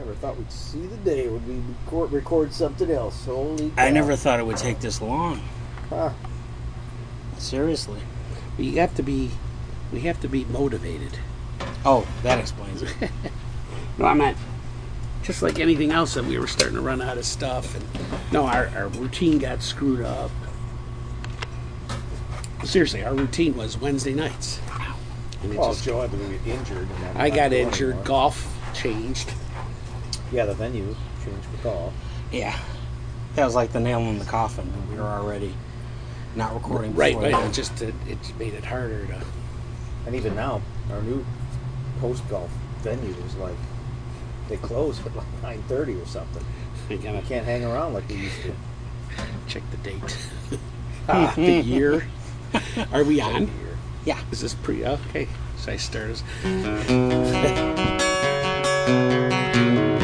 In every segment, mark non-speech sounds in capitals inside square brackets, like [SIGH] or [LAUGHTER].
I never thought we'd see the day when we record, record something else. Holy I never thought it would take this long. Huh. Seriously. You have to be, we have to be motivated. Oh, that explains it. [LAUGHS] No, I'm not. Just like anything else, that we were starting to run out of stuff, and no, our, our routine got screwed up. Seriously, our routine was Wednesday nights. And it Well, just- Joe had to get injured. And I got injured. anymore. Golf changed. Yeah, the venue changed for golf. yeah. That was like the nail in the coffin. We were already not recording. Right, before right. It just it, it made it harder to. And even now, our new post golf venue is like they close at like nine thirty or something. I gotta can't hang around like we used to. check the date. [LAUGHS] Ah, the [LAUGHS] year. Are we on? Yeah. Is this pre? Okay. Should I start? us? You [LAUGHS] want, you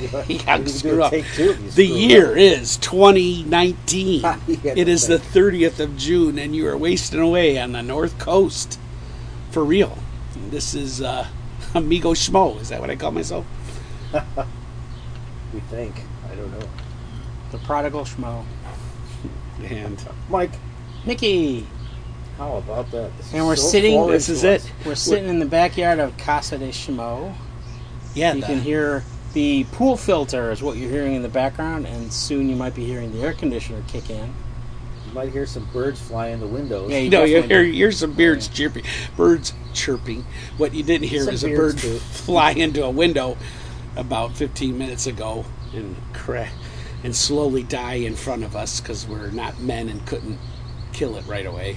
Yeah, you screw up. Take two you The screw year up. is 2019. [LAUGHS] Yeah, it is the 30th of June, and you are wasting away on the North Coast. For real. This is uh, [LAUGHS] Amigo Schmo. Is that what I call myself? [LAUGHS] We think. I don't know. The prodigal schmo. And Mike, Mickey. how about that? This And we're so sitting- This is us. it. We're sitting in the backyard of Casa de Schmo. yeah, You the- can hear the pool filter is what you're hearing in the background, and soon you might be hearing the air conditioner kick in. You might hear some birds fly in the windows. Yeah, you no, you definitely hear do. here's some birds chirping. Birds chirping. What you didn't hear Some is a bird too. [LAUGHS] fly into a window about 15 minutes ago and cra- and slowly die in front of us because we're not men and couldn't kill it right away.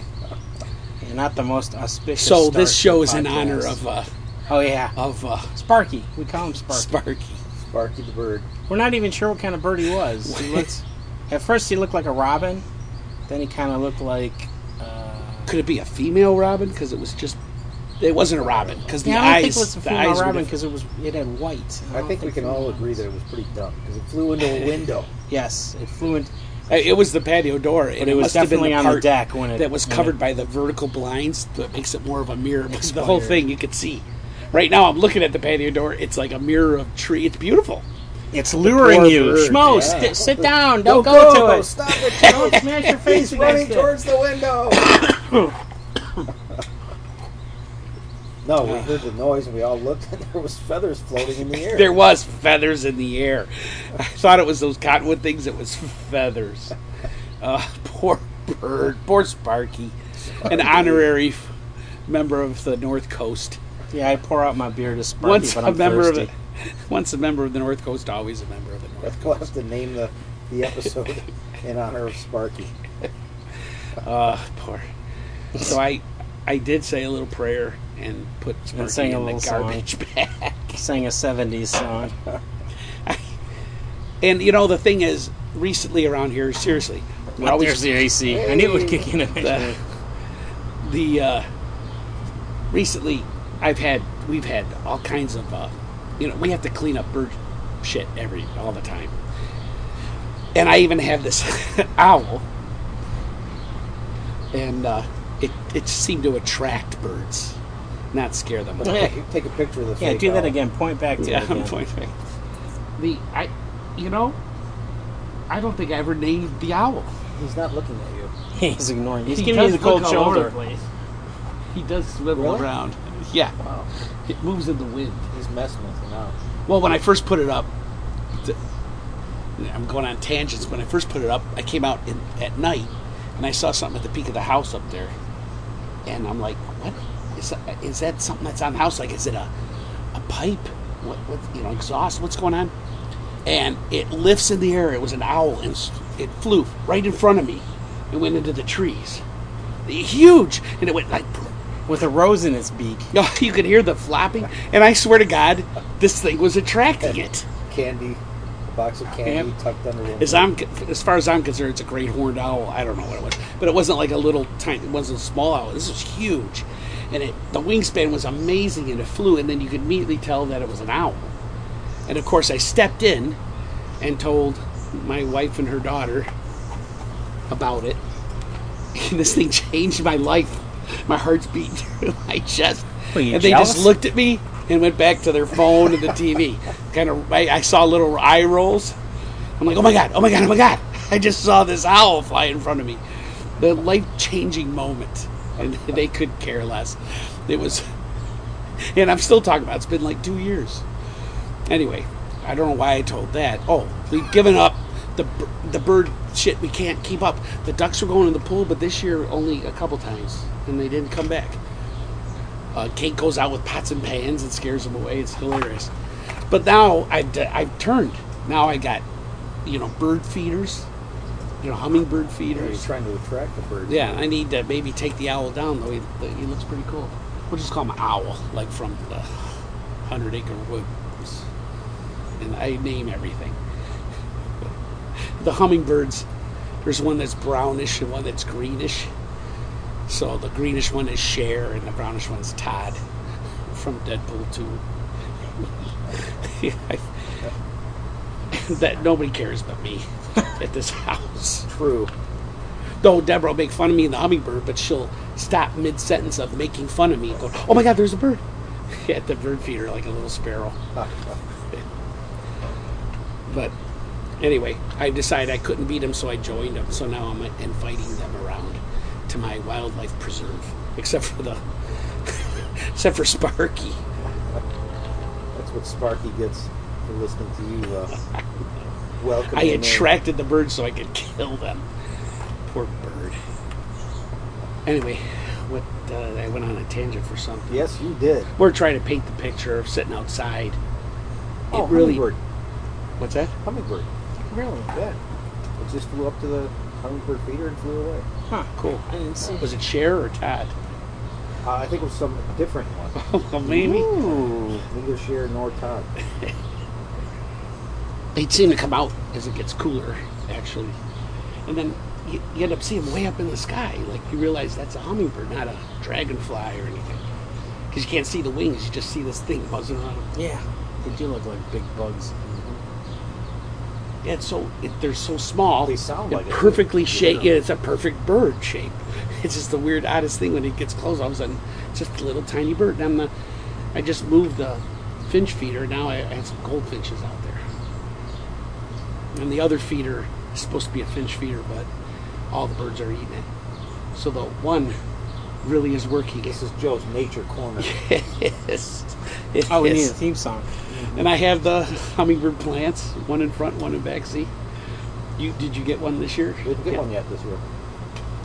You're not the most auspicious. So start this show the is in honor of uh, Oh yeah, of uh, Sparky. We call him Sparky. Sparky. Sparky the bird. We're not even sure what kind of bird he was. He looked, at first, he looked like a robin. Then he kind of looked like. Uh, Could it be a female robin? Because it was just. It wasn't a robin because the yeah, I don't eyes. think it was a the female eyes were robin because it was it had white. I don't think we can all female agree that it was pretty dumb because it flew into a [LAUGHS] window. Yes, it flew in, Uh, It was the patio door, and but it was must have been definitely the on part the deck when it that was covered it- by the vertical blinds that makes it more of a mirror. Because the whole thing you could see. Right now, I'm looking at the patio door. It's like a mirror of tree. It's beautiful. It's luring you. bird, Schmo, yeah. st- sit [LAUGHS] down. Don't, go, to it. Stop it! Don't [LAUGHS] smash your face He's running it. towards the window. no, we heard the noise and we all looked, and [LAUGHS] there was feathers floating in the air. There was feathers in the air. I thought it was those cottonwood things. It was feathers. Uh, poor bird. Poor Sparky. An honorary f- member of the North Coast. Yeah, I pour out my beer to Sparky, Once but a I'm a member thirsty. of the, [LAUGHS] once a member of the North Coast, always a member of the North We'll Coast. have to name the, the episode [LAUGHS] in honor of Sparky. Uh, [LAUGHS] poor. So I, I did say a little prayer and put Sparky sang a in the little song. garbage bag. Sang a '70s song. And you know the thing is, recently around here, seriously, we're What, always there's the AC. I knew it would kick in eventually. the uh, recently I've had we've had all kinds of uh, you know we have to clean up bird shit every all the time, and I even have this [LAUGHS] owl, and uh, it it seemed to attract birds, not scare them. [LAUGHS] Take, take a picture of the Yeah, fake do that again. Point back to [LAUGHS] yeah, it I'm again. pointing. The I, you know, I don't think I ever named the owl. He's not looking at you. He's ignoring. You. He's He giving you the cold look over the shoulder. He does swivel Really? around. Yeah, Wow. it moves in the wind. He's messing with you now. Well, when I first put it up, I'm going on tangents. When I first put it up, I came out in, at night and I saw something at the peak of the house up there, and I'm like, "What is that? Is that something that's on the house? Like, is it a a pipe? What, what you know, exhaust? What's going on?" And it lifts in the air. It was an owl, and it flew right in front of me. It went into the trees, huge, and it went like With a rose in its beak. [LAUGHS] no, you could hear the flapping, and I swear to God, this thing was attracting it. Candy, a box of candy Yep. tucked under the. As I'm, as far as I'm concerned, it's a great horned owl. I don't know what it was, but it wasn't like a little tiny. It wasn't a small owl. This was huge, and it the wingspan was amazing, and it flew, and then you could immediately tell that it was an owl. And of course, I stepped in and told my wife and her daughter about it. And [LAUGHS] this thing changed my life. My heart's beating through [LAUGHS] my chest. And they just looked at me and went back to their phone and the TV. [LAUGHS] Kind of, I, I saw little eye rolls. I'm like, oh my god, oh my god, oh my god! [LAUGHS] I just saw this owl fly in front of me. The life changing moment, and they could care less. It was, and I'm still talking about. it. It's been like two years. Anyway, I don't know why I told that. Oh, we've given up the the bird shit. We can't keep up. The ducks were going in the pool, but this year only a couple times, and they didn't come back. Uh, Kate goes out with pots and pans and scares them away. It's hilarious. But now I've I've turned. Now I got, you know, bird feeders, you know, hummingbird Are you feeders. trying to attract the birds? Yeah, I need to maybe take the owl down though. He, he looks pretty cool. We'll just call him Owl, like from the Hundred Acre Woods, and I name everything. The hummingbirds, there's one that's brownish and one that's greenish. So the greenish one is Cher, and the brownish one's Todd from Deadpool Two. [LAUGHS] that nobody cares but me [LAUGHS] at this house. True. Though Deborah will make fun of me in the hummingbird, but she'll stop mid sentence of making fun of me and go, "Oh my God, there's a bird!" [LAUGHS] at the bird feeder like a little sparrow. But anyway, I decided I couldn't beat them, so I joined them. So now I'm inviting them around to my wildlife preserve, [LAUGHS] except for the [LAUGHS] except for Sparky. That's what Sparky gets for listening to you. Uh, [LAUGHS] welcome. I attracted the birds so I could kill them. Poor bird. Anyway, what uh, I went on a tangent for something. Yes, you did. We're trying to paint the picture of sitting outside. Oh, it really. hummingbird. What's that? Hummingbird. Really? Yeah. It just flew up to the hummingbird feeder and flew away. Huh. Cool. I didn't see. Was it Cher or Todd? Uh, I think it was some different one. well, [LAUGHS] maybe. Ooh. Neither Cher nor Todd. [LAUGHS] They seem to come out as it gets cooler, actually. And then you, you end up seeing them way up in the sky. Like you realize that's a hummingbird, not a dragonfly or anything. Because you can't see the wings, you just see this thing buzzing around them. Yeah. They do look like big bugs. Yeah, it's so it, they're so small. They sound like it. perfectly shaped. Yeah, it's a perfect bird shape. [LAUGHS] It's just the weird, oddest thing when it gets close. All of a sudden, it's just a little tiny bird. And I'm the, I just moved the finch feeder. Now I, I have some goldfinches out there. And the other feeder is supposed to be a finch feeder, but all the birds are eating it. So the one really is working. This is Joe's nature corner. [LAUGHS] Yes. It Oh, we need a theme song. And I have the hummingbird plants, one in front, one in back. See, you did you get one this year? We didn't get one yet this year.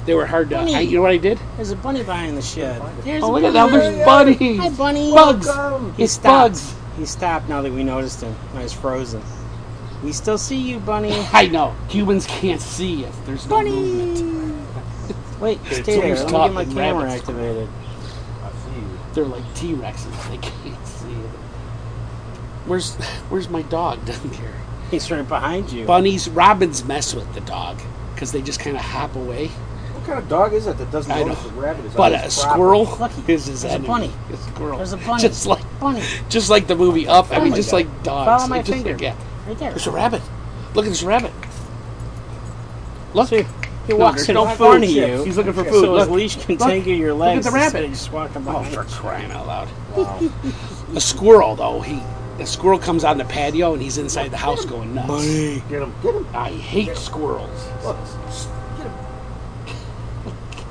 They were hard to. I, you know what I did? There's a bunny behind the shed. There's Oh a look at that! There's bunnies. Hi, bunny. Bugs. Welcome. He It's stopped. bugs. He stopped now that we noticed him. Now he's frozen. We still see you, bunny. [LAUGHS] I know humans can't see if there's no movement. Wait, stay there. Let me get my camera rabbits. activated. I see you. They're like T Rexes. They can't see it. Where's Where's my dog down here? He's right behind you. Bunnies. Robins mess with the dog because they just kind of hop away. What kind of dog is it that doesn't I notice know. a rabbit is But a his squirrel Look, is his there's a enemy. bunny. A squirrel. There's a bunny. Just like bunny. [LAUGHS] just like the movie Up. I Oh mean, my just God. like dogs. Follow my Like, finger. like- yeah. Right there. There's a rabbit. Look at this rabbit. Look. See, he walks there's in no front of food. you. He's looking for So food. So his Look. leash can Look. tangle your Look legs. at the instead rabbit. of Just walking Oh, behind. for crying out loud. Wow. A squirrel, though, he the squirrel comes on the patio and he's inside the house going nuts. Bunny. Get him. Get him. I hate squirrels. Look. Get him.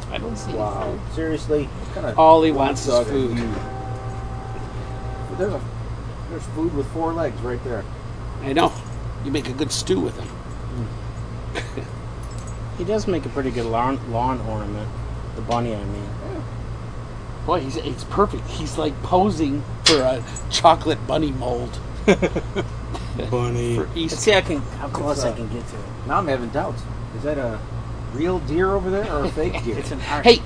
[LAUGHS] I don't see Wow. anything. Seriously? Kind of All he wants is food. There's a there's food with four legs right there. I know. You make a good stew with him. Hmm. [LAUGHS] He does make a pretty good lawn, lawn ornament. The bunny, I mean. Boy, he's it's perfect. He's like posing for a chocolate bunny mold [LAUGHS] Bunny. for Let's see how, can, how close uh, I can get to it. Now I'm having doubts. Is that a real deer over there or a fake [LAUGHS] deer? It's an RC. Hey,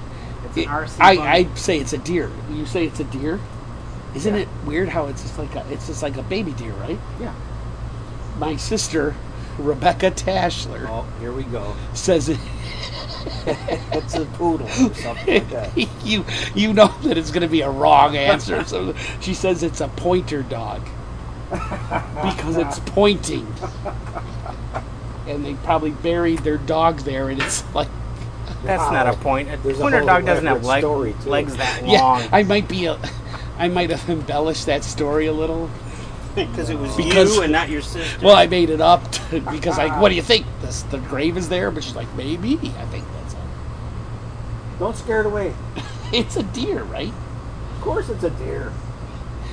it's an RC I, bunny. I say it's a deer. You say it's a deer. Isn't it weird how it's just like a it's just like a baby deer, right? yeah. My sister, Rebecca Tashler, Oh, here we go. says it. [LAUGHS] It's a poodle or [LAUGHS] something like that. you you know that it's going to be a wrong answer. So [LAUGHS] she says it's a pointer dog because it's pointing, and they probably buried their dog there, and it's like That's Wow. not a point. A There's pointer whole dog doesn't have elaborate leg, story, too. legs that long. yeah, I might be a I might have embellished that story a little. Because it was Because- you and not your sister. Well, I made it up to, because like, what do you think? This, the grave is there, but she's like, maybe. I think that's it. Don't scare it away. [LAUGHS] It's a deer, right? Of course, it's a deer.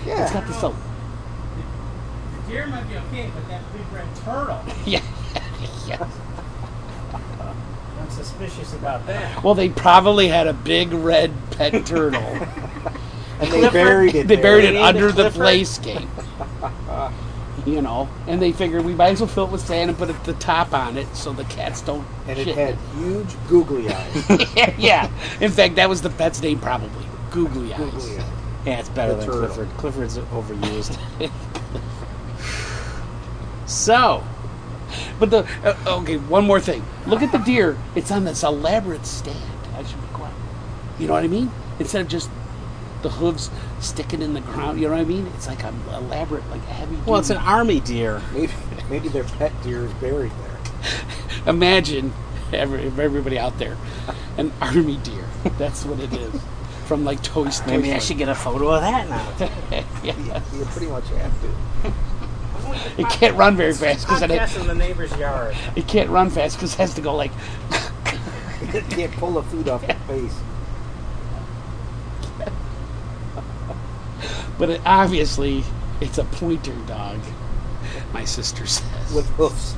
Yeah. It's got this. uh, the deer might be okay, but that big red turtle, [LAUGHS] Yeah, [LAUGHS] yeah. I'm suspicious about that. Well, they probably had a big red pet turtle. And they Clifford- buried it. they buried it Named under it the Clifford? playscape. You know, and they figured we might as well fill it with sand and put it, the top on it so the cats don't. And it shit had huge googly eyes. [LAUGHS] yeah. In fact, that was the pet's name probably. Googly eyes. googly eyes. Yeah, it's better The than turtle. Clifford. Clifford's overused. [LAUGHS] so, But the uh, okay, one more thing. Look at the deer. It's on this elaborate stand. I should be quiet. You know what I mean? Instead of just the hooves sticking in the ground. You know what I mean? It's like an elaborate, like a heavy. well, it's an army deer. Maybe, maybe their pet deer is buried there. [LAUGHS] Imagine every, everybody out there, an army deer. That's what it is. From like Toy uh, Story. Maybe I should get a photo of that now. [LAUGHS] yeah. You pretty much have to. It can't run very fast because it, Podcast in the neighbor's yard. it can't run fast because it has to go like. [LAUGHS] it can't pull the food off the face. But it, obviously, it's a pointer dog. My sister says. with hoofs.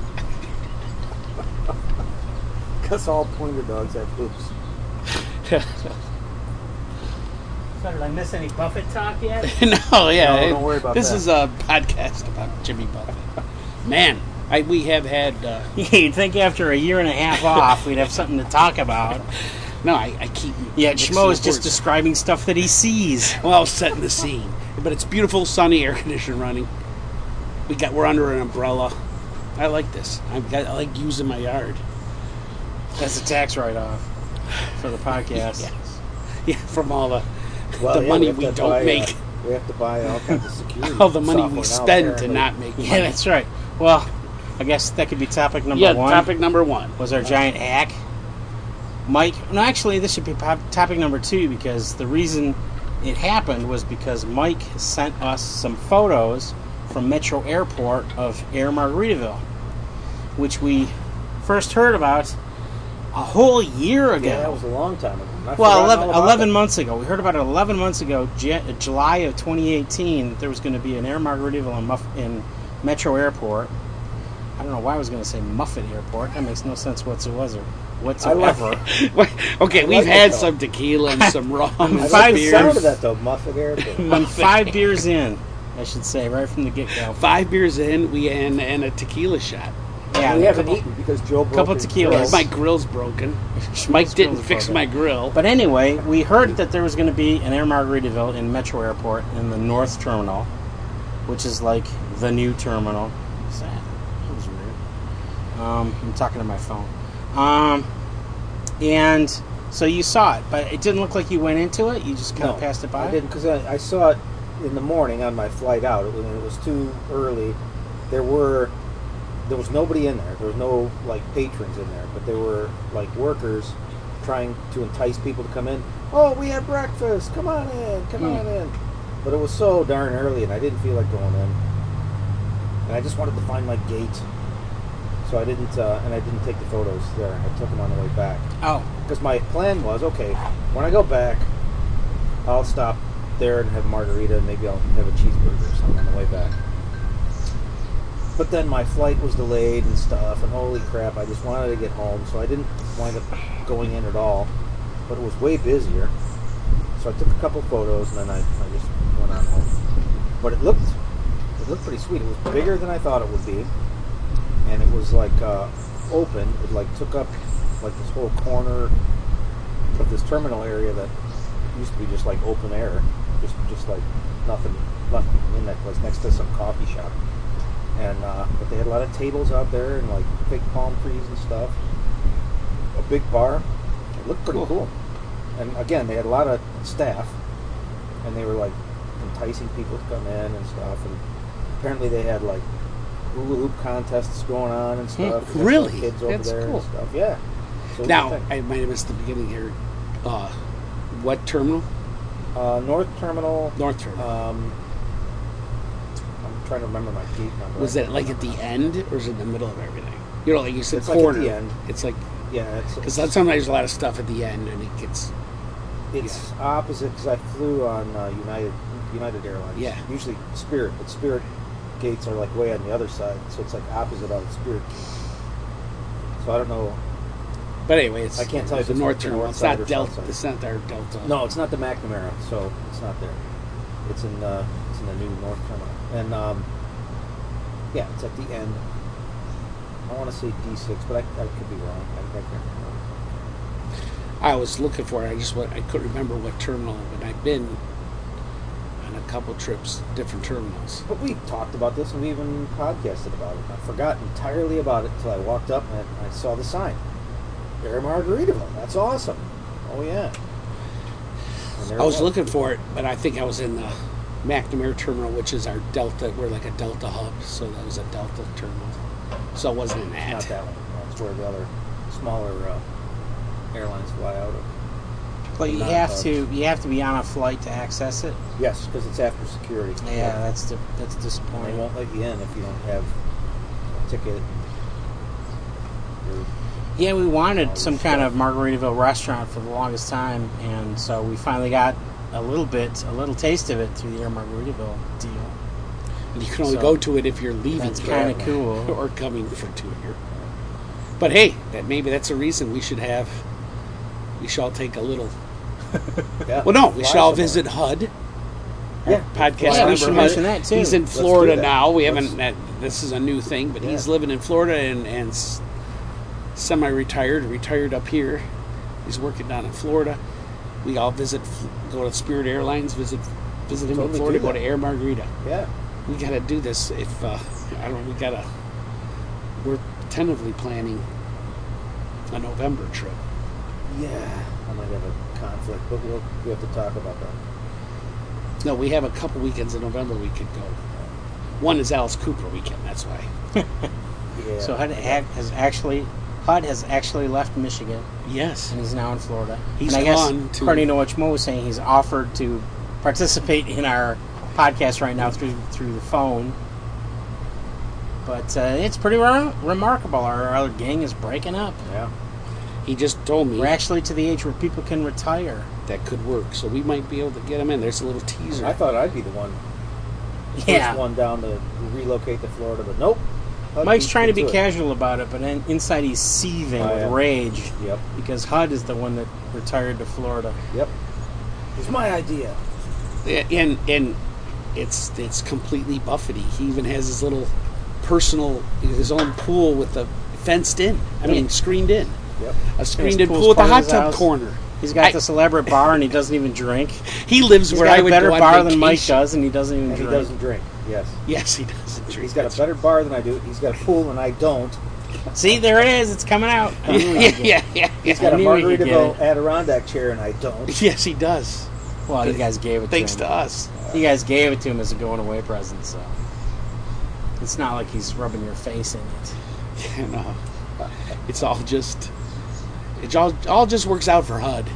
Because [LAUGHS] all pointer dogs have hoofs. [LAUGHS] So did I miss any Buffett talk yet? [LAUGHS] no, yeah. No, don't worry about this that. is a podcast about Jimmy Buffett. Man, I, we have had. Uh, You'd think after a year and a half off, we'd have something to talk about. no, I, I keep. Yeah, mixing Schmo is just words. describing stuff that he sees. Well, setting the scene, but it's beautiful, sunny air conditioning running. We got we're under an umbrella. I like this. I, I like using my yard. That's a tax write-off for the [LAUGHS] podcast. Yes. Yeah, from all the Well, the yeah, money have we don't buy, uh, make, we have to buy all kinds of security. [LAUGHS] all the money we spend to not make [LAUGHS] money. Yeah, that's right. Well, I guess that could be topic number yeah. one. Topic number one. was our giant hack. Mike, no, actually, this should be topic number two because the reason it happened was because Mike sent us some photos from Metro Airport of Air Margaritaville, which we first heard about a whole year ago. Yeah, that was a long time ago. I Well, 11, 11 months ago. We heard about it 11 months ago, J- July of 2018, that there was going to be an Air Margaritaville in, Muff- in Metro Airport. I don't know why I was going to say Muffet Airport. That makes no sense whatsoever. Whatsoever. [LAUGHS] Wait, okay, I we've like had some tequila and [LAUGHS] some rum and I some like the beers. sound of that though, Muffet Airport. [LAUGHS] Five beers in, I should say, right from the get go. Five beers in, we and, and a tequila shot. Yeah, we haven't couple- eaten because Joe broke couple his tequilas. grill. My grill's broken. Mike didn't fix broken. my grill. But anyway, we heard that there was going to be an Air Margaritaville in Metro Airport in the North Terminal, which is like the new terminal. What's that? That was weird. Um, I'm talking to my phone. Um, and so you saw it, but it didn't look like you went into it. You just kind of passed it by. I didn't because I, I saw it in the morning on my flight out. It was, it was too early. There were there was nobody in there. There was no like patrons in there, but there were like workers trying to entice people to come in. Oh, we have breakfast. Come on in. Come Hmm. on in. But it was so darn early, and I didn't feel like going in. And I just wanted to find my gate, so I didn't. Uh, and I didn't take the photos there. I took them on the way back Oh, because my plan was okay when I go back, I'll stop there and have a margarita and maybe I'll have a cheeseburger or something on the way back. But then my flight was delayed and stuff, and holy crap, I just wanted to get home, so I didn't wind up going in at all. But it was way busier, so I took a couple photos and then I, I just went on home. But it looked it looked pretty sweet. It was bigger than I thought it would be, and it was like uh, open. It like took up like this whole corner of this terminal area that used to be just like open air, just just like nothing, nothing in that place next to some coffee shop. And uh, but they had a lot of tables out there and like big palm trees and stuff. A big bar. It looked pretty Cool. cool. And again, they had a lot of staff, and they were like enticing people to come in and stuff. And apparently, they had like hula hoop contests going on and stuff. They had some really? Kids over That's there cool. and stuff. Yeah. So it was a Now. I might have missed the beginning here. Uh, what terminal? Uh, North Terminal. North Terminal. Um, I'm trying to remember my gate number. was that like at the end or is it in the middle of everything? You know, like you said, It's like at corner. the end. It's like Yeah, it's because sometimes there's a lot of stuff at the end, and it gets it's opposite because I flew on uh, United United Airlines. Yeah. Usually Spirit, but Spirit gates are like way on the other side, so it's like opposite of the Spirit. So I don't know. But anyway, it's I can't tell you if the North the Terminal. north It's not Delta. south side. It's not our Delta. No, it's not the McNamara, so it's not there. It's in uh, it's in the new North Terminal, and um, yeah, it's at the end. I want to say D six, but I, I could be wrong. I, I can't remember. I was looking for it. I just I couldn't remember what terminal, but I've been couple trips, different terminals. But we talked about this, and we even podcasted about it. I forgot entirely about it until I walked up and I, I saw the sign. Air Margaritaville. That's awesome. Oh yeah. I was looking for it, but I think I was in the McNamara terminal, which is our Delta. We're like a Delta hub, so that was a Delta terminal. So it wasn't in that. Not that one. That's where the other smaller uh, airlines fly out of. But you Not have hubs. to you have to be on a flight to access it. Yes, because it's after security. Yeah, that's di- that's And they won't let you in if you don't have a ticket. Or- Yeah, we wanted all some this kind stuff. of Margaritaville restaurant for the longest time, and so we finally got a little bit, a little taste of it through the Air Margaritaville deal. And you can only So, go to it if you're leaving. That's kind of cool. [LAUGHS] or coming for to here. But hey, that maybe that's a reason we should have. We shall take a little. Yeah. Well, no, we Fly should all somewhere. visit HUD. Yeah, podcast Yeah, we member. should mention that, too. He's in Florida now. We Let's- haven't. That, this is a new thing, but he's living in Florida and, and semi-retired, retired up here. He's working down in Florida. We all visit, go to Spirit Airlines, visit, visit him in Florida, go to Air Margarita. Yeah. We got to do this. If uh, I don't, we got to. We're tentatively planning a November trip. Yeah. I might have a conflict, but we'll we have to talk about that. No, we have a couple weekends in November we could go. One is Alice Cooper weekend. That's why. [LAUGHS] Yeah. So HUD has actually HUD has actually left Michigan Yes. and he's now in Florida. He's and I guess, gone to- according to what Mo was saying, he's offered to participate in our podcast right now through through the phone. But uh, it's pretty re- remarkable. Our, our gang is breaking up. yeah. He just told me We're actually to the age where people can retire. that could work, so we might be able to get him in. There's a little teaser. I thought I'd be the one, Yeah. first one down to relocate to Florida, but nope. HUD Mike's beat trying to me be it. casual about it, but in, inside he's seething Oh, with yeah. rage Yep. because HUD is the one that retired to Florida. Yep. It was my idea. Yeah, and and it's it's completely Buffety. He even has his little personal his own pool with the fenced in. I mean, screened in. Yep. A screened in pool with a part of hot tub house. corner. He's got I- this elaborate bar and he doesn't even drink. [LAUGHS] He lives He's where got I a would better go on bar than Mike does, and he doesn't even And he drink. doesn't drink. Yes. Yes, he doesn't drink. He's got a better bar than I do. He's got a pool and I don't. See, there it is. It's coming out. I knew we [LAUGHS] yeah, yeah, it. yeah, He's yeah. got a I knew we could get Margaritaville. Adirondack chair and I don't. [LAUGHS] Yes, he does. Well, you guys gave it Thanks to to him. us. You guys gave it to him as a going away present, so it's not like he's rubbing your face in it. You know, it's all just it all all just works out for HUD.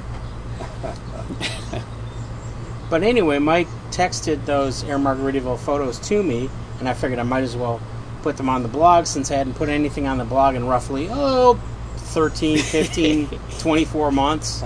But anyway, Mike texted those Air Margaritaville photos to me, and I figured I might as well put them on the blog since I hadn't put anything on the blog in roughly, oh, 13, [LAUGHS] 15, 24 months.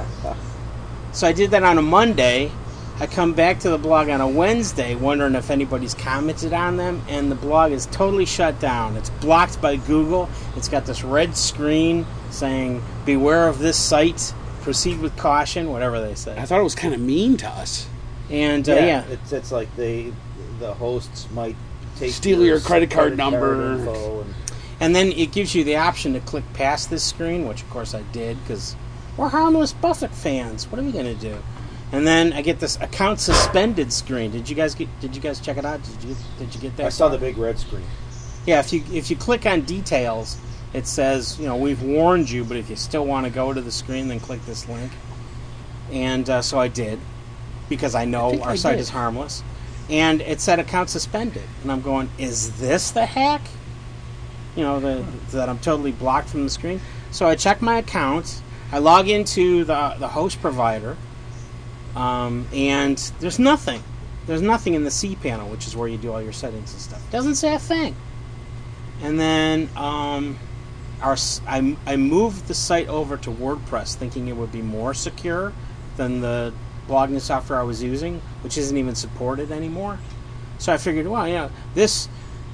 So I did that on a Monday. I come back to the blog on a Wednesday wondering if anybody's commented on them, and the blog is totally shut down. It's blocked by Google. It's got this red screen saying, Beware of this site, proceed with caution, whatever they say. I thought it was kind of mean to us. And uh, yeah, It's it's like they the hosts might take Steal your credit card number. info and And then it gives you the option to click past this screen, which of course I did because we're harmless Buffett fans. What are we going to do? And then I get this account suspended screen. Did you guys get? Did you guys check it out? Did you did you get that? I saw far? the big red screen. Yeah, if you if you click on details, it says you know we've warned you, but if you still want to go to the screen, then click this link. And uh, so I did because I know think our I site did. is harmless. And it said account suspended, and I'm going, is this the hack? You know the, that I'm totally blocked from the screen. So I check my account. I log into the the host provider, Um, and there's nothing. There's nothing in the cPanel, which is where you do all your settings and stuff. Doesn't say a thing. And then um, our I, I moved the site over to WordPress, thinking it would be more secure than the blogging software I was using, which isn't even supported anymore. So I figured, well, you know, this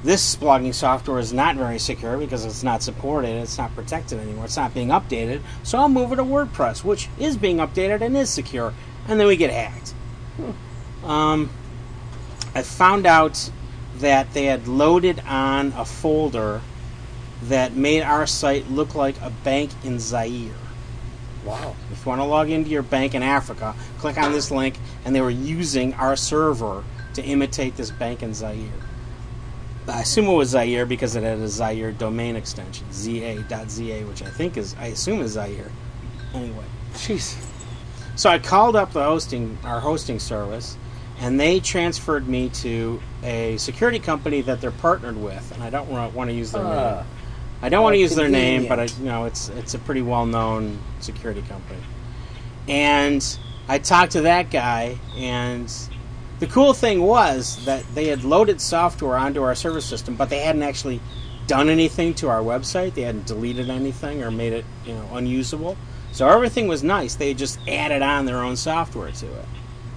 this blogging software is not very secure because it's not supported, it's not protected anymore, it's not being updated. So I'll move it to WordPress, which is being updated and is secure, and then we get hacked. Um, I found out that they had loaded on a folder that made our site look like a bank in Zaire. Wow. If you want to log into your bank in Africa, click on this link, and they were using our server to imitate this bank in Zaire. I assume it was Zaire because it had a Zaire domain extension, za.za, which I think is, I assume is Zaire. Anyway, Jeez. so I called up the hosting, our hosting service, and they transferred me to a security company that they're partnered with, and I don't want to use their name. I don't want to use their name, but I, you know, it's it's a pretty well known security company. And I talked to that guy, and the cool thing was that they had loaded software onto our server system, but they hadn't actually done anything to our website. They hadn't deleted anything or made it, you know, unusable. So everything was nice. They just added on their own software to it.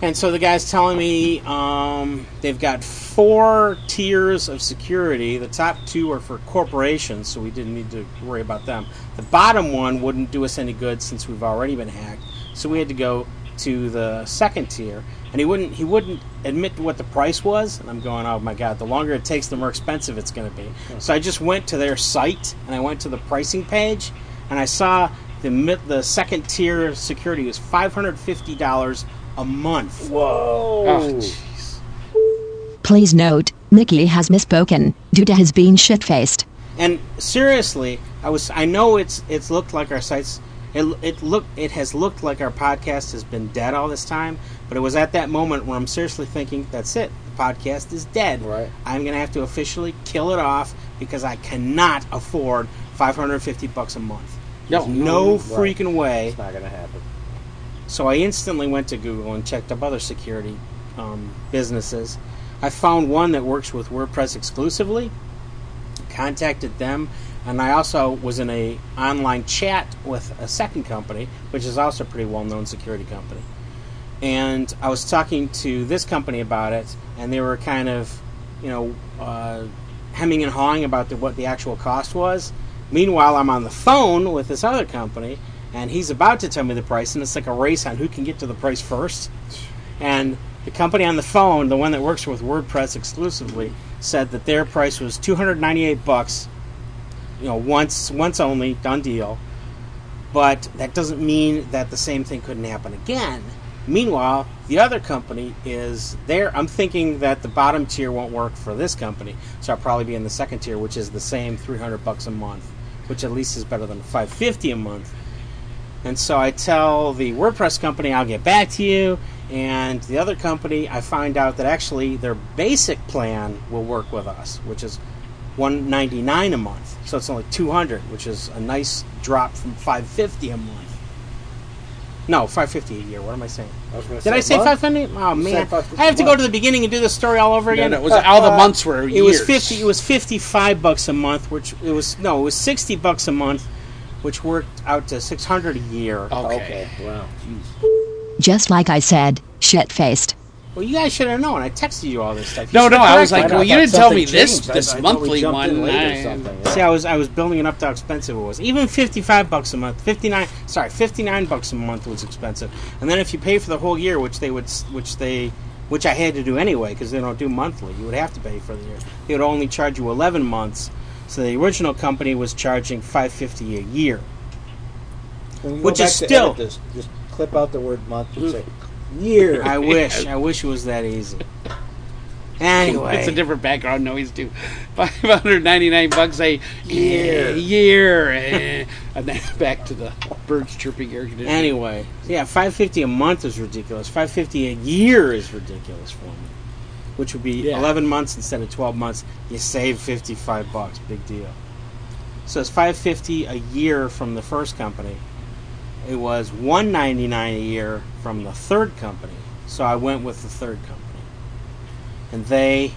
And so the guy's telling me um, they've got four tiers of security. The top two are for corporations, so we didn't need to worry about them. The bottom one wouldn't do us any good since we've already been hacked, so we had to go to the second tier. And he wouldn't he wouldn't admit what the price was. And I'm going, oh my god, the longer it takes, the more expensive it's going to be. So I just went to their site and I went to the pricing page, and I saw the the second tier security was five hundred fifty dollars a month. Whoa. Oh, jeez. Please note, Mickey has misspoken due to his being shit faced. And seriously, I was I know it's it's looked like our sites it it look it has looked like our podcast has been dead all this time, but it was at that moment where I'm seriously thinking that's it. The podcast is dead. Right. I'm going to have to officially kill it off because I cannot afford 550 bucks a month. No. There's no Right. freaking way. It's not going to happen. So I instantly went to Google and checked up other security um, businesses. I found one that works with WordPress exclusively. Contacted them, and I also was in a online chat with a second company, which is also a pretty well-known security company. And I was talking to this company about it, and they were kind of, you know, uh, hemming and hawing about the, what the actual cost was. Meanwhile, I'm on the phone with this other company, and he's about to tell me the price, and it's like a race on who can get to the price first. And the company on the phone, the one that works with WordPress exclusively, said that their price was 298 bucks. You know, once once only, done deal. But that doesn't mean that the same thing couldn't happen again. Meanwhile, the other company is there. I'm thinking that the bottom tier won't work for this company, so I'll probably be in the second tier, which is the same 300 bucks a month, which at least is better than 550 a month. And so I tell the WordPress company I'll get back to you, and the other company I find out that actually their basic plan will work with us, which is 199 a month. So it's only 200, which is a nice drop from 550 a month. No, 550 a year. What am I saying? I Did I say 550? Oh You man, 550 I have to go to the beginning and do the story all over again. no, it was all the [LAUGHS] months were It was fifty. It was fifty-five bucks a month, which it was no, it was sixty bucks a month, which worked out to six hundred a year. Okay. Okay. Wow. Jeez. Just like I said, shit faced. Well, you guys should have known. I texted you all this stuff. You No, no, I was like, well, you didn't tell me something this changed. I- this I thought monthly one. in or I- Yeah. See, I was I was building it up to how expensive it was. Even fifty-five bucks a month, fifty-nine. Sorry, fifty-nine bucks a month was expensive. And then if you pay for the whole year, which they would, which they, which I had to do anyway, because they don't do monthly, you would have to pay for the year. They would only charge you eleven months. So the original company was charging five fifty a year. Which is still- this, just clip out the word month and say year. [LAUGHS] I wish, I wish it was that easy. Anyway, It's a different background noise too. [LAUGHS] Five hundred ninety nine bucks a year. Year. Year. eh. and then [LAUGHS] back to the birds chirping air conditioning. Anyway, yeah, five fifty a month is ridiculous. Five fifty a year is ridiculous for me. Which would be Yeah. eleven months instead of twelve months. You save fifty five bucks. Big deal. So it's five fifty a year from the first company, it was one ninety nine a year from the third company. So I went with the third company, and they,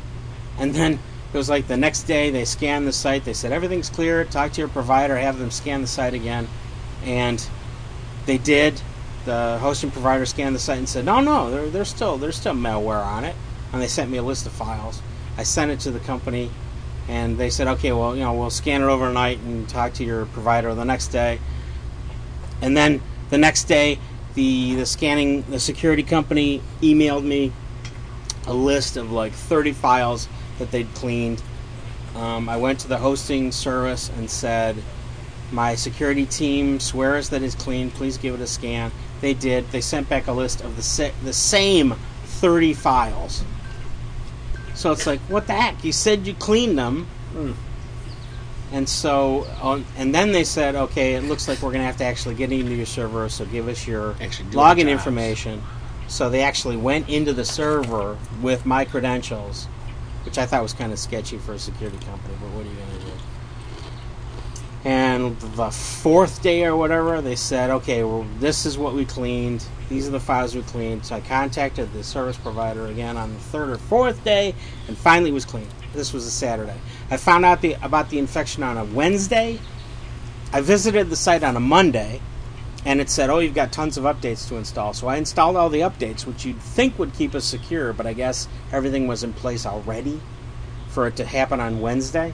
and then it was like the next day they scanned the site. They said everything's clear. Talk to your provider. Have them scan the site again, and they did. The hosting provider scanned the site and said, "No, no, there's still there's still malware on it." And they sent me a list of files. I sent it to the company, and they said, "Okay, well, you know, we'll scan it overnight and talk to your provider the next day." And then the next day, the the scanning the security company emailed me a list of like 30 files that they'd cleaned. Um, I went to the hosting service and said, "My security team swears that it's clean. Please give it a scan." They did. They sent back a list of the sa- the same 30 files. So it's like, what the heck? You said you cleaned them. Hmm. And so, on, and then they said, okay, it looks like we're going to have to actually get into your server, so give us your Actually do the login information. So they actually went into the server with my credentials, which I thought was kind of sketchy for a security company, but what are you going to do? And the fourth day or whatever, they said, okay, well, this is what we cleaned. These are the files we cleaned. So I contacted the service provider again on the third or fourth day, and finally it was clean. This was a Saturday. I found out the, about the infection on a Wednesday. I visited the site on a Monday, and it said, oh, you've got tons of updates to install. So I installed all the updates, which you'd think would keep us secure, but I guess everything was in place already for it to happen on Wednesday.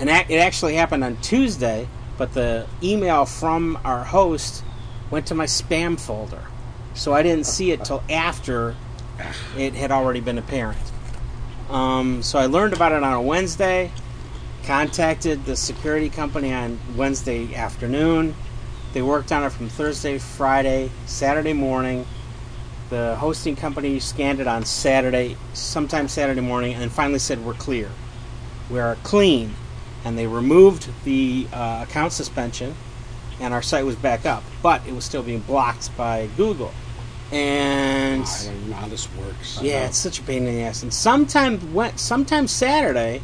And it actually happened on Tuesday, but the email from our host went to my spam folder. So I didn't see it till after it had already been apparent. Um, so I learned about it on a Wednesday, contacted the security company on Wednesday afternoon. They worked on it from Thursday, Friday, Saturday morning. The hosting company scanned it on Saturday, sometime Saturday morning, and finally said, We're clear. We are clean. And they removed the uh, account suspension, and our site was back up. But it was still being blocked by Google. And. I don't know how this works. Yeah, it's such a pain in the ass. And sometime went sometime Saturday,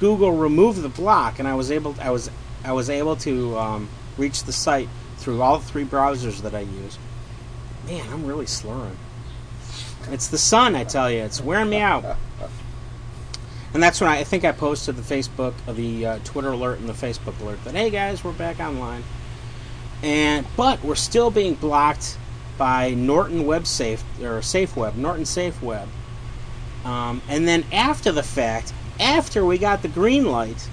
Google removed the block, and I was able I was I was able to um, reach the site through all three browsers that I use. Man, I'm really slurring. It's the sun, I tell you. It's wearing me out. [LAUGHS] And that's when I, I think I posted the Facebook, uh, the uh, Twitter alert, and the Facebook alert that hey guys, we're back online. And but we're still being blocked by Norton Web Safe or Safe Web, Norton Safe Web. Um, and then after the fact, after we got the green light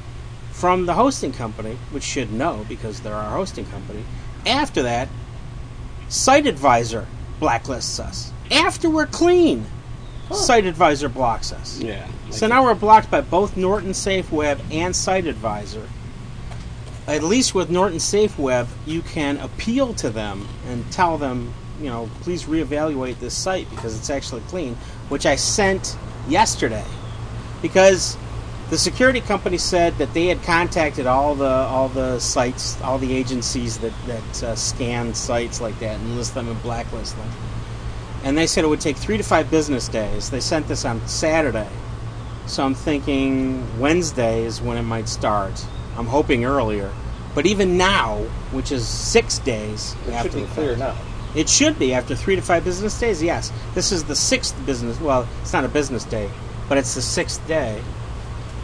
from the hosting company, which should know because they're our hosting company, after that, Site Advisor blacklists us. After we're clean, Site Advisor blocks us. Yeah. So now we're blocked by both Norton Safe Web and Site Advisor. At least with Norton Safe Web, you can appeal to them and tell them, you know, please reevaluate this site because it's actually clean, which I sent yesterday. Because the security company said that they had contacted all the all the sites, all the agencies that that uh, scan sites like that and list them and blacklist them. And they said it would take three to five business days. They sent this on Saturday. So I'm thinking Wednesday is when it might start. I'm hoping earlier. But even now, which is six days It after should be clear fact- now. It should be after three to five business days. Yes, this is the sixth business. Well, it's not a business day, but it's the sixth day,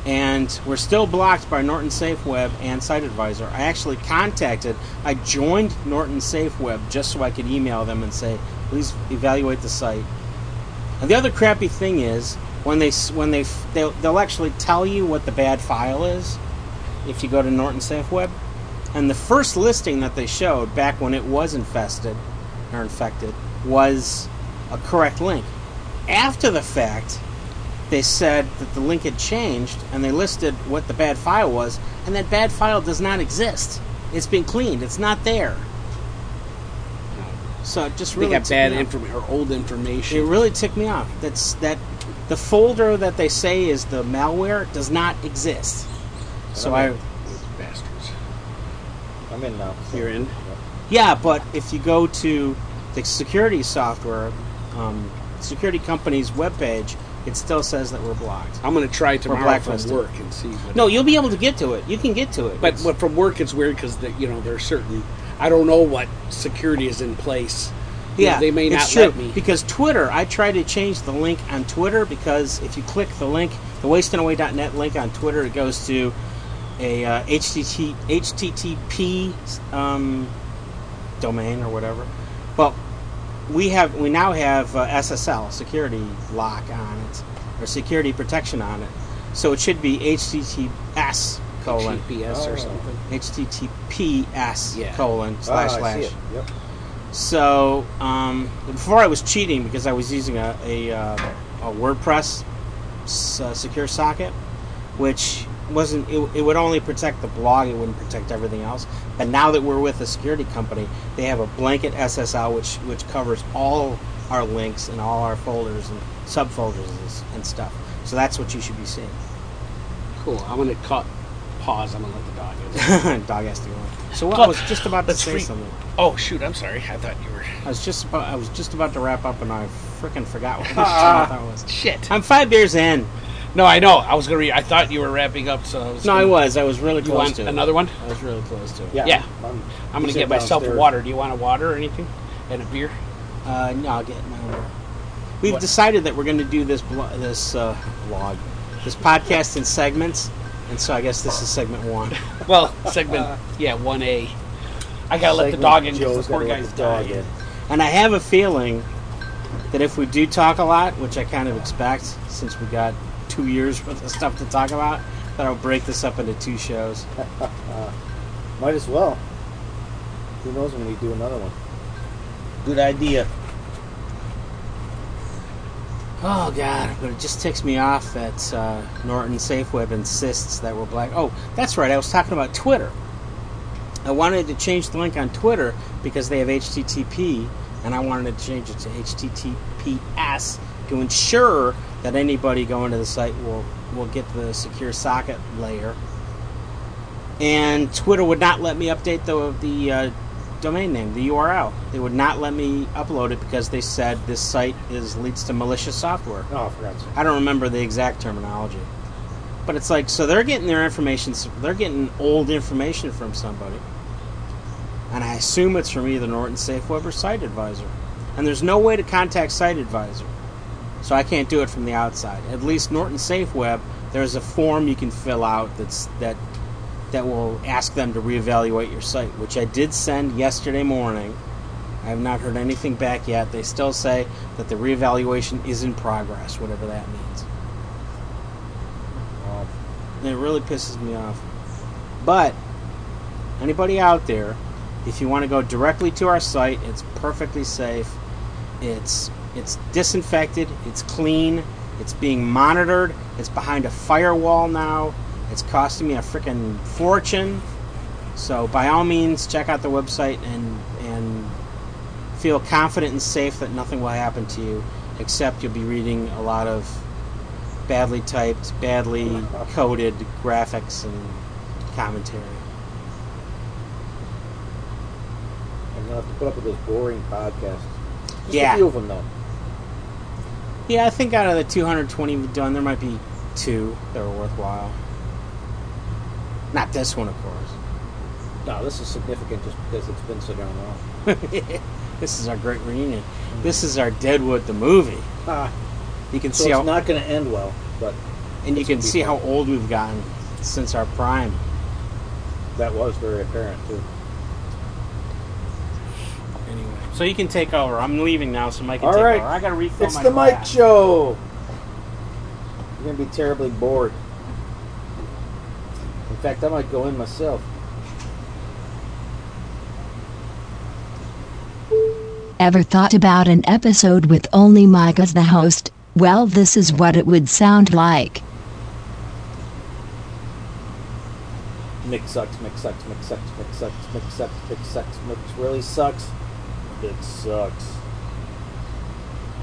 and we're still blocked by Norton Safe Web and Site Advisor. I actually contacted. I joined Norton Safe Web just so I could email them and say, please evaluate the site. And the other crappy thing is when they when they they'll, they'll actually tell you what the bad file is if you go to Norton Safe Web. And the first listing that they showed back when it was infested or infected was a correct link. After the fact, they said that the link had changed and they listed what the bad file was, and that bad file does not exist. It's been cleaned. It's not there. So it just They really got bad information or old information. It really ticked me off. That's that the folder that they say is the malware does not exist. So I Bastards. I'm in now. so- You're in? yeah, but if you go to the security software um, security company's webpage, it still says that we're blocked. I'm going to try tomorrow from work and see. What No, you'll be able to get to it. You can get to it. But It's- what from work, it's weird because you know there are certain. I don't know what security is in place. Yeah, they may not true let me. because Twitter. I tried to change the link on Twitter because if you click the link, the wasteandaway.net link on Twitter, it goes to a uh, HTT, HTTP um, domain or whatever. But we have we now have uh, SSL security lock on it or security protection on it, so it should be HTTPS colon GPS Oh. or something. HTTPS Yeah. colon Ah, slash I slash. see it. Yep. So um, before I was cheating because I was using a, a, uh, a WordPress s- uh, secure socket, which wasn't it, it would only protect the blog, it wouldn't protect everything else. But now that we're with a security company, they have a blanket SSL which which covers all our links and all our folders and subfolders and, and stuff. So that's what you should be seeing. Cool. I'm gonna cut. Pause. I'm gonna let the dog in. [LAUGHS] Dog has to go. So what, I was just about to say re- something. Oh shoot! I'm sorry. I thought you were. I was just about I was just about to wrap up and I freaking forgot what [LAUGHS] I thought it was. Shit. I'm five beers in. No, I know. I was gonna. Re- I thought you were wrapping up. So I was No, gonna- I was. I was really You close want to it. another one? I was really close to it. Yeah. Yeah. I'm, I'm gonna get myself a downstairs. water. Do you want a water or anything? And a beer? Uh, no, I'll get my own. We've What? decided that we're going to do this blo- this uh, vlog, this podcast in segments, and so I guess this is segment one. [LAUGHS] Well, segment. yeah, one A. I gotta let the dog in because the poor guy's the dog dying. in. And I have a feeling that if we do talk a lot, which I kind of expect, since we got two years worth of stuff to talk about, that I'll break this up into two shows. [LAUGHS] Might as well. Who knows when we do another one? Good idea. Oh God! But it just ticks me off that uh, Norton SafeWeb insists that we're black. Oh, that's right. I was talking about Twitter. I wanted to change the link on Twitter because they have HTTP, and I wanted to change it to HTTPS to ensure that anybody going to the site will will get the secure socket layer. And Twitter would not let me update the the uh, domain name, the URL. They would not let me upload it because they said this site is leads to malicious software. Oh, for God's sake. I don't remember the exact terminology, but it's like so they're getting their information. They're getting old information from somebody, and I assume it's from either Norton SafeWeb or Site Advisor. And there's no way to contact Site Advisor, so I can't do it from the outside. At least Norton SafeWeb, there's a form you can fill out that's that that will ask them to reevaluate your site, which I did send yesterday morning. I have not heard anything back yet. They still say that the reevaluation is in progress, whatever that means. It really pisses me off. But anybody out there, if you want to go directly to our site, it's perfectly safe. It's it's disinfected, it's clean, it's being monitored, it's behind a firewall now. It's costing me a freaking fortune. So by all means check out the website and and feel confident and safe that nothing will happen to you except you'll be reading a lot of badly typed, badly coded graphics and commentary. I'm gonna have to put up with those boring podcasts. Just Yeah. a few of them, though. Yeah, I think out of the 220 we've done, there might be two that are worthwhile. Not this one, of course. No, this is significant just because it's been so darn long. [LAUGHS] this is our great reunion. This is our Deadwood the movie. Ah, You can so see it's how not going to end well, but and you can see fun. how old we've gotten since our prime. that was very apparent too. Anyway, so you can take over. I'm leaving now, so Mike can All take right. over. I got to refill It's my the Mike glass. Show. You're going to be terribly bored. In fact, I might go in myself. Ever thought about an episode with only Mike as the host? Well, this is what it would sound like. Mick sucks, Mick sucks, Mick sucks, Mick sucks, Mick sucks, Mick sucks, Mick really sucks. Mick sucks.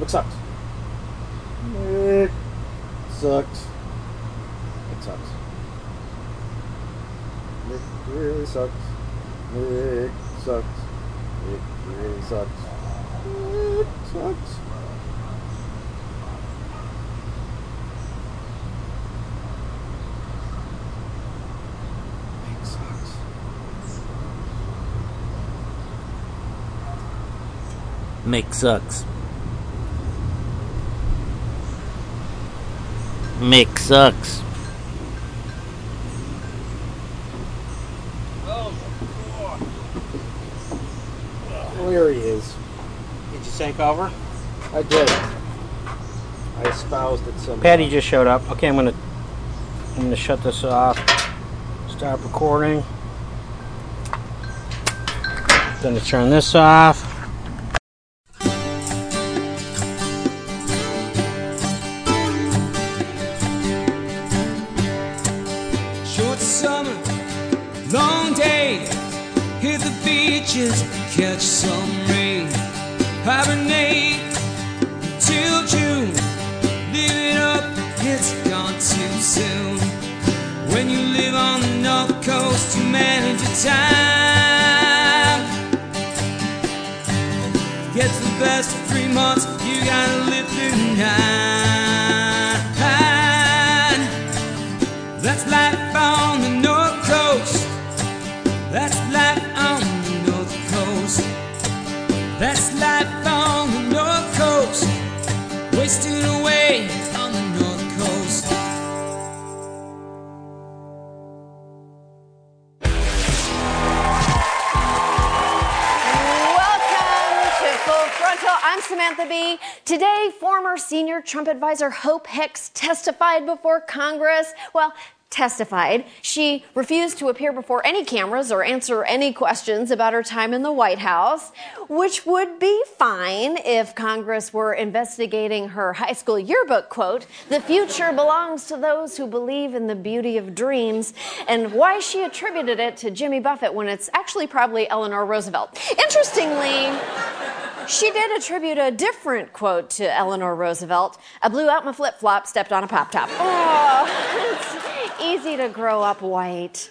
Mick sucks. Mick sucks. Mick sucks. Really sucks. It sucks. It really sucks. Mick sucks. Mick sucks. Mick sucks. Mick sucks. Oh, here he is. Did you take over? I did. I espoused it some. Patty just showed up. Okay, I'm gonna I'm gonna shut this off. Stop recording. Gonna turn this off. You gotta live through Samantha Bee. Today, former senior Trump advisor Hope Hicks testified before Congress. Well, testified. She refused to appear before any cameras or answer any questions about her time in the White House, which would be fine if Congress were investigating her high school yearbook quote, The future belongs to those who believe in the beauty of dreams, and why she attributed it to Jimmy Buffett when it's actually probably Eleanor Roosevelt. Interestingly, she did attribute a different quote to Eleanor Roosevelt. I blew out my flip flop, stepped on a pop top. Oh, [LAUGHS] easy to grow up white.